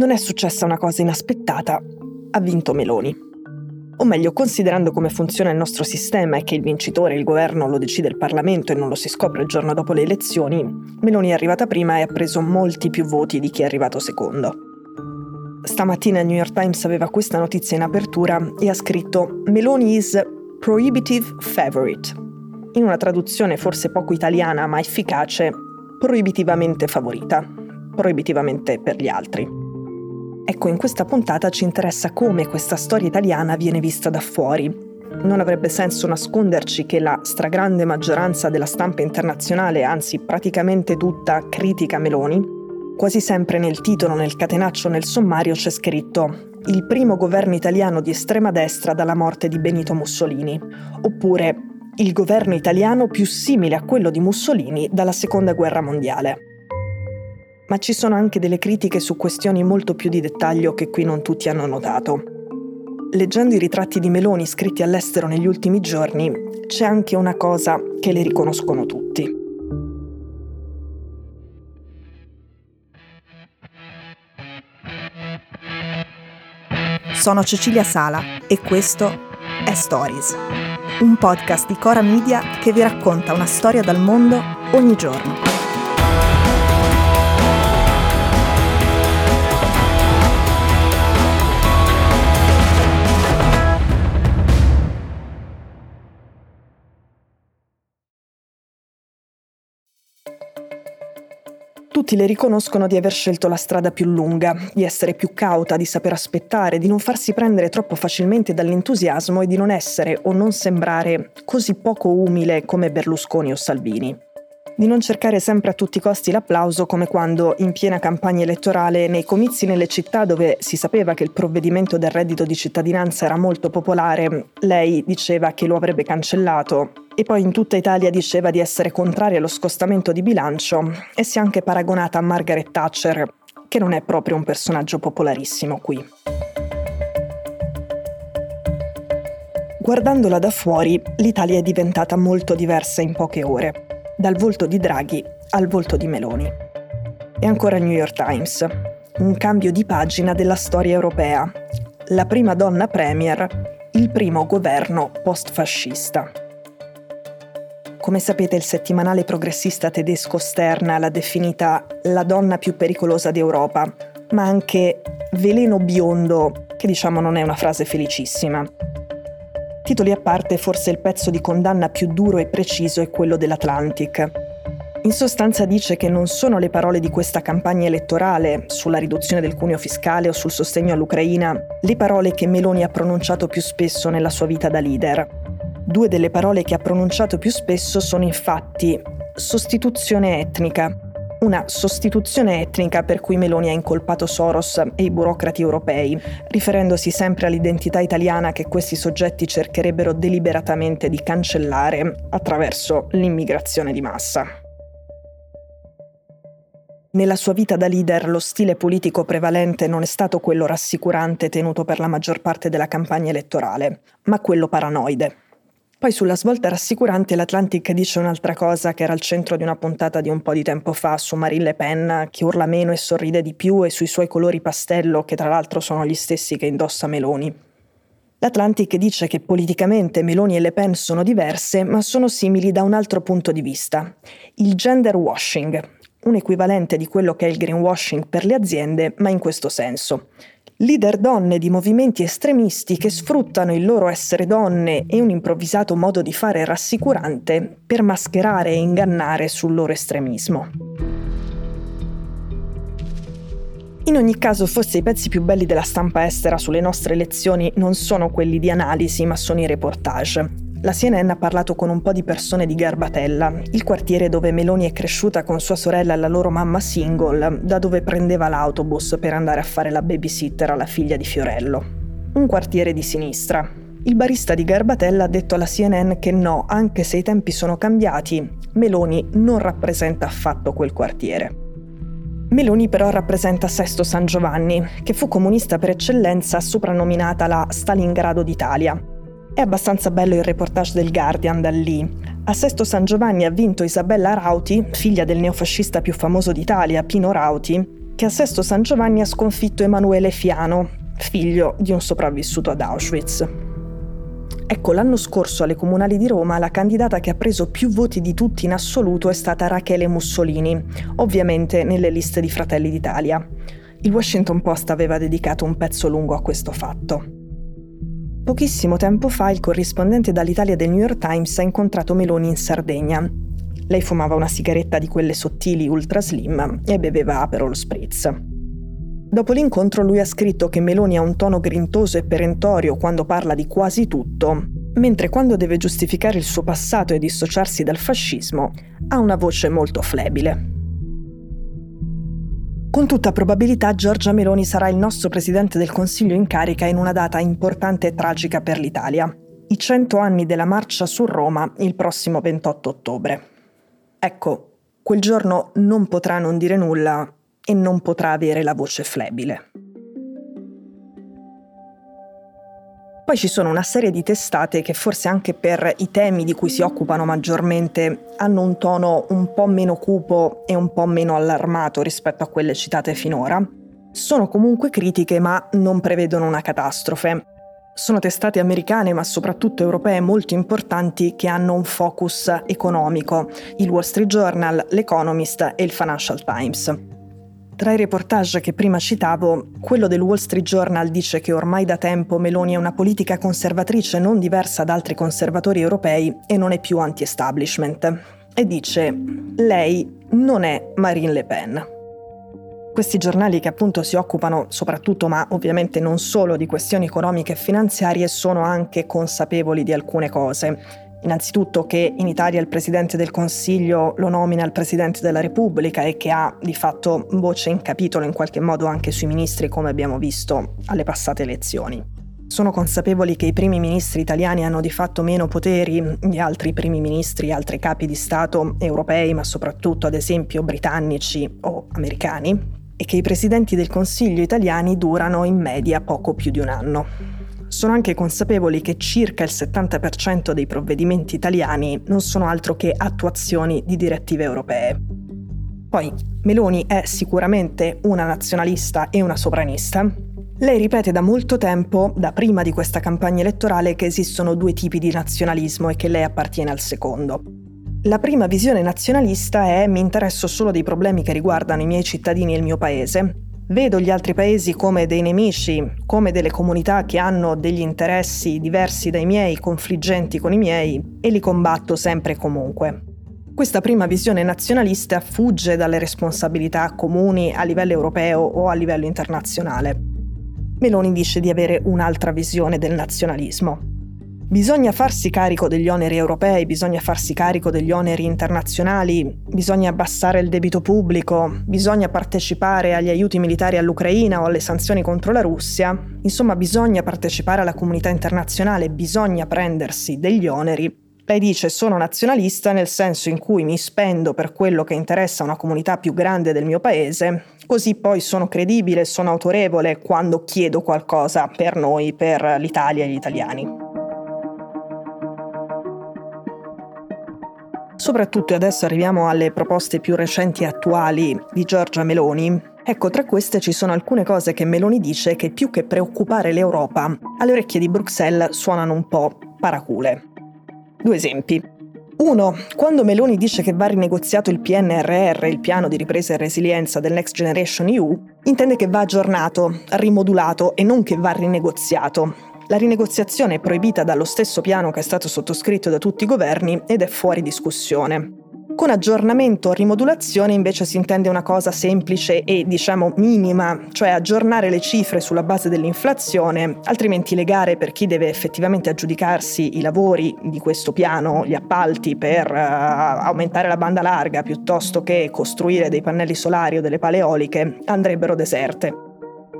Non è successa una cosa inaspettata, ha vinto Meloni. O meglio, considerando come funziona il nostro sistema e che il vincitore, il governo, lo decide il Parlamento e non lo si scopre il giorno dopo le elezioni, Meloni è arrivata prima e ha preso molti più voti di chi è arrivato secondo. Stamattina il New York Times aveva questa notizia in apertura e ha scritto Meloni is prohibitive favorite. In una traduzione forse poco italiana ma efficace, proibitivamente favorita, proibitivamente per gli altri. Ecco, in questa puntata ci interessa come questa storia italiana viene vista da fuori. Non avrebbe senso nasconderci che la stragrande maggioranza della stampa internazionale, anzi praticamente tutta, critica Meloni. Quasi sempre nel titolo, nel catenaccio, nel sommario c'è scritto il primo governo italiano di estrema destra dalla morte di Benito Mussolini, oppure il governo italiano più simile a quello di Mussolini dalla seconda guerra mondiale ma ci sono anche delle critiche su questioni molto più di dettaglio che qui non tutti hanno notato. Leggendo i ritratti di Meloni scritti all'estero negli ultimi giorni, c'è anche una cosa che le riconoscono tutti. Sono Cecilia Sala e questo è Stories, un podcast di Cora Media che vi racconta una storia dal mondo ogni giorno. Tutti le riconoscono di aver scelto la strada più lunga, di essere più cauta, di saper aspettare, di non farsi prendere troppo facilmente dall'entusiasmo e di non essere o non sembrare così poco umile come Berlusconi o Salvini di non cercare sempre a tutti i costi l'applauso come quando, in piena campagna elettorale, nei comizi nelle città dove si sapeva che il provvedimento del reddito di cittadinanza era molto popolare, lei diceva che lo avrebbe cancellato e poi in tutta Italia diceva di essere contraria allo scostamento di bilancio e si è anche paragonata a Margaret Thatcher, che non è proprio un personaggio popolarissimo qui. Guardandola da fuori, l'Italia è diventata molto diversa in poche ore dal volto di Draghi al volto di Meloni. E ancora New York Times, un cambio di pagina della storia europea. La prima donna premier, il primo governo post-fascista. Come sapete il settimanale progressista tedesco Stern l'ha definita la donna più pericolosa d'Europa, ma anche veleno biondo, che diciamo non è una frase felicissima. Titoli a parte, forse il pezzo di condanna più duro e preciso è quello dell'Atlantic. In sostanza dice che non sono le parole di questa campagna elettorale sulla riduzione del cuneo fiscale o sul sostegno all'Ucraina le parole che Meloni ha pronunciato più spesso nella sua vita da leader. Due delle parole che ha pronunciato più spesso sono infatti sostituzione etnica una sostituzione etnica per cui Meloni ha incolpato Soros e i burocrati europei, riferendosi sempre all'identità italiana che questi soggetti cercherebbero deliberatamente di cancellare attraverso l'immigrazione di massa. Nella sua vita da leader lo stile politico prevalente non è stato quello rassicurante tenuto per la maggior parte della campagna elettorale, ma quello paranoide. Poi sulla svolta rassicurante l'Atlantic dice un'altra cosa che era al centro di una puntata di un po' di tempo fa su Marine Le Pen, che urla meno e sorride di più, e sui suoi colori pastello, che tra l'altro sono gli stessi che indossa Meloni. L'Atlantic dice che politicamente Meloni e Le Pen sono diverse, ma sono simili da un altro punto di vista. Il gender washing, un equivalente di quello che è il greenwashing per le aziende, ma in questo senso leader donne di movimenti estremisti che sfruttano il loro essere donne e un improvvisato modo di fare rassicurante per mascherare e ingannare sul loro estremismo. In ogni caso, forse i pezzi più belli della stampa estera sulle nostre elezioni non sono quelli di analisi, ma sono i reportage. La CNN ha parlato con un po' di persone di Garbatella, il quartiere dove Meloni è cresciuta con sua sorella e la loro mamma single, da dove prendeva l'autobus per andare a fare la babysitter alla figlia di Fiorello. Un quartiere di sinistra. Il barista di Garbatella ha detto alla CNN che no, anche se i tempi sono cambiati, Meloni non rappresenta affatto quel quartiere. Meloni però rappresenta Sesto San Giovanni, che fu comunista per eccellenza soprannominata la Stalingrado d'Italia, è abbastanza bello il reportage del Guardian da lì. A Sesto San Giovanni ha vinto Isabella Rauti, figlia del neofascista più famoso d'Italia, Pino Rauti, che a Sesto San Giovanni ha sconfitto Emanuele Fiano, figlio di un sopravvissuto ad Auschwitz. Ecco, l'anno scorso alle comunali di Roma la candidata che ha preso più voti di tutti in assoluto è stata Rachele Mussolini, ovviamente nelle liste di Fratelli d'Italia. Il Washington Post aveva dedicato un pezzo lungo a questo fatto. Pochissimo tempo fa il corrispondente dall'Italia del New York Times ha incontrato Meloni in Sardegna. Lei fumava una sigaretta di quelle sottili ultra slim e beveva Aperol Spritz. Dopo l'incontro lui ha scritto che Meloni ha un tono grintoso e perentorio quando parla di quasi tutto, mentre quando deve giustificare il suo passato e dissociarsi dal fascismo ha una voce molto flebile. Con tutta probabilità Giorgia Meloni sarà il nostro Presidente del Consiglio in carica in una data importante e tragica per l'Italia, i 100 anni della marcia su Roma il prossimo 28 ottobre. Ecco, quel giorno non potrà non dire nulla e non potrà avere la voce flebile. Poi ci sono una serie di testate che forse anche per i temi di cui si occupano maggiormente hanno un tono un po' meno cupo e un po' meno allarmato rispetto a quelle citate finora. Sono comunque critiche ma non prevedono una catastrofe. Sono testate americane ma soprattutto europee molto importanti che hanno un focus economico, il Wall Street Journal, l'Economist e il Financial Times. Tra i reportage che prima citavo, quello del Wall Street Journal dice che ormai da tempo Meloni è una politica conservatrice non diversa da altri conservatori europei e non è più anti-establishment. E dice, lei non è Marine Le Pen. Questi giornali che appunto si occupano soprattutto, ma ovviamente non solo, di questioni economiche e finanziarie, sono anche consapevoli di alcune cose Innanzitutto che in Italia il Presidente del Consiglio lo nomina il Presidente della Repubblica e che ha di fatto voce in capitolo in qualche modo anche sui ministri come abbiamo visto alle passate elezioni. Sono consapevoli che i primi ministri italiani hanno di fatto meno poteri di altri primi ministri, altri capi di Stato europei, ma soprattutto ad esempio britannici o americani, e che i presidenti del Consiglio italiani durano in media poco più di un anno sono anche consapevoli che circa il 70% dei provvedimenti italiani non sono altro che attuazioni di direttive europee. Poi, Meloni è sicuramente una nazionalista e una sovranista. Lei ripete da molto tempo, da prima di questa campagna elettorale, che esistono due tipi di nazionalismo e che lei appartiene al secondo. La prima visione nazionalista è mi interesso solo dei problemi che riguardano i miei cittadini e il mio paese, Vedo gli altri paesi come dei nemici, come delle comunità che hanno degli interessi diversi dai miei, confliggenti con i miei, e li combatto sempre e comunque. Questa prima visione nazionalista fugge dalle responsabilità comuni a livello europeo o a livello internazionale. Meloni dice di avere un'altra visione del nazionalismo. Bisogna farsi carico degli oneri europei, bisogna farsi carico degli oneri internazionali, bisogna abbassare il debito pubblico, bisogna partecipare agli aiuti militari all'Ucraina o alle sanzioni contro la Russia. Insomma, bisogna partecipare alla comunità internazionale, bisogna prendersi degli oneri. Lei dice sono nazionalista nel senso in cui mi spendo per quello che interessa una comunità più grande del mio paese, così poi sono credibile, sono autorevole quando chiedo qualcosa per noi, per l'Italia e gli italiani. Soprattutto adesso arriviamo alle proposte più recenti e attuali di Giorgia Meloni. Ecco, tra queste ci sono alcune cose che Meloni dice che più che preoccupare l'Europa, alle orecchie di Bruxelles suonano un po' paracule. Due esempi. Uno, quando Meloni dice che va rinegoziato il PNRR, il piano di ripresa e resilienza del Next Generation EU, intende che va aggiornato, rimodulato e non che va rinegoziato, la rinegoziazione è proibita dallo stesso piano che è stato sottoscritto da tutti i governi ed è fuori discussione. Con aggiornamento o rimodulazione invece si intende una cosa semplice e diciamo minima, cioè aggiornare le cifre sulla base dell'inflazione, altrimenti le gare per chi deve effettivamente aggiudicarsi i lavori di questo piano, gli appalti per uh, aumentare la banda larga piuttosto che costruire dei pannelli solari o delle pale eoliche, andrebbero deserte.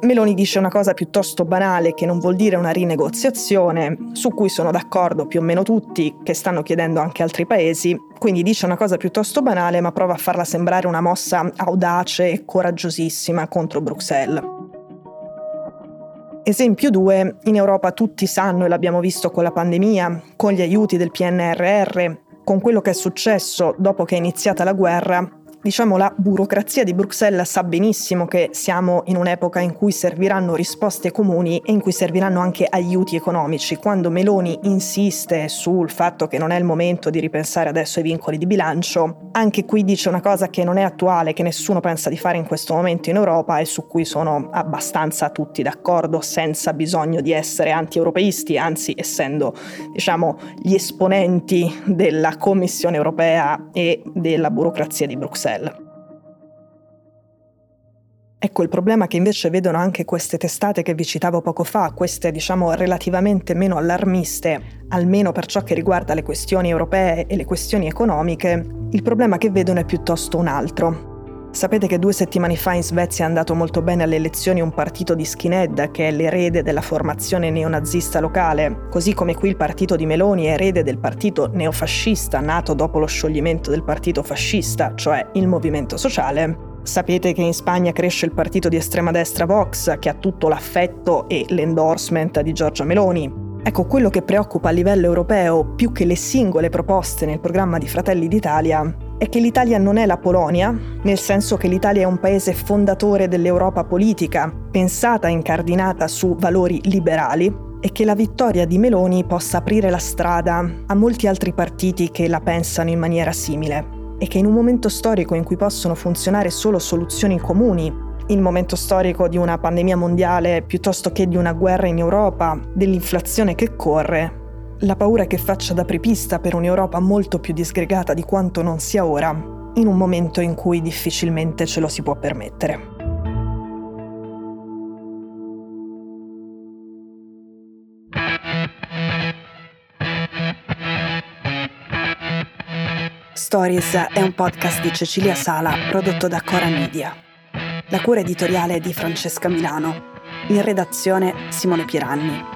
Meloni dice una cosa piuttosto banale che non vuol dire una rinegoziazione, su cui sono d'accordo più o meno tutti, che stanno chiedendo anche altri paesi, quindi dice una cosa piuttosto banale ma prova a farla sembrare una mossa audace e coraggiosissima contro Bruxelles. Esempio 2, in Europa tutti sanno e l'abbiamo visto con la pandemia, con gli aiuti del PNRR, con quello che è successo dopo che è iniziata la guerra, Diciamo la burocrazia di Bruxelles sa benissimo che siamo in un'epoca in cui serviranno risposte comuni e in cui serviranno anche aiuti economici. Quando Meloni insiste sul fatto che non è il momento di ripensare adesso ai vincoli di bilancio, anche qui dice una cosa che non è attuale, che nessuno pensa di fare in questo momento in Europa e su cui sono abbastanza tutti d'accordo senza bisogno di essere anti-europeisti, anzi essendo diciamo gli esponenti della Commissione europea e della burocrazia di Bruxelles. Ecco il problema che invece vedono anche queste testate che vi citavo poco fa, queste diciamo relativamente meno allarmiste, almeno per ciò che riguarda le questioni europee e le questioni economiche, il problema che vedono è piuttosto un altro. Sapete che due settimane fa in Svezia è andato molto bene alle elezioni un partito di skinhead che è l'erede della formazione neonazista locale, così come qui il partito di Meloni è erede del partito neofascista nato dopo lo scioglimento del partito fascista, cioè il Movimento Sociale. Sapete che in Spagna cresce il partito di estrema destra Vox, che ha tutto l'affetto e l'endorsement di Giorgia Meloni. Ecco, quello che preoccupa a livello europeo, più che le singole proposte nel programma di Fratelli d'Italia, è che l'Italia non è la Polonia, nel senso che l'Italia è un paese fondatore dell'Europa politica, pensata e incardinata su valori liberali, e che la vittoria di Meloni possa aprire la strada a molti altri partiti che la pensano in maniera simile e che in un momento storico in cui possono funzionare solo soluzioni comuni, il momento storico di una pandemia mondiale piuttosto che di una guerra in Europa, dell'inflazione che corre, la paura che faccia da prepista per un'Europa molto più disgregata di quanto non sia ora, in un momento in cui difficilmente ce lo si può permettere. Stories è un podcast di Cecilia Sala prodotto da Cora Media. La cura editoriale è di Francesca Milano. In redazione Simone Piranni.